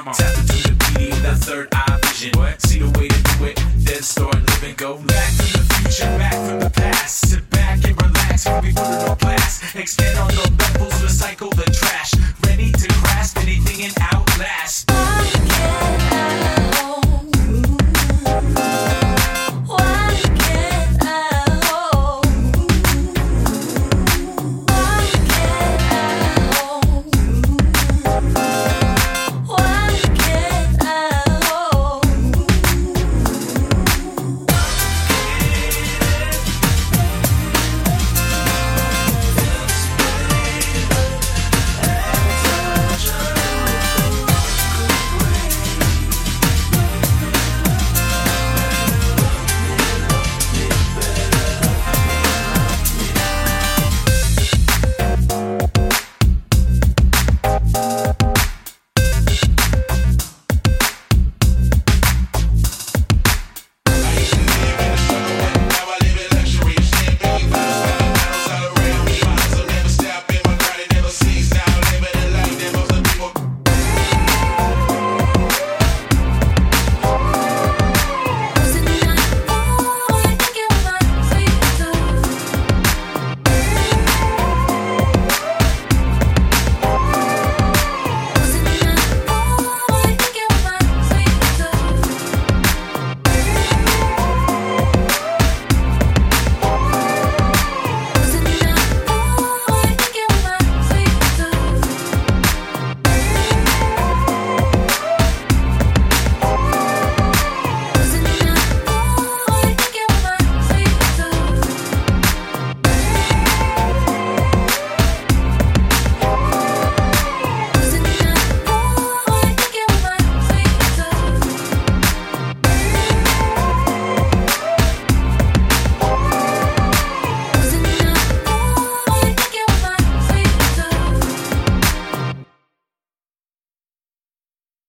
Tap into the beauty of that third eye vision. What? See the way to do it, then start living. Go back to the future, back from the past. Sit back and relax when we put it on blast. Extend on the levels, recycle the trash.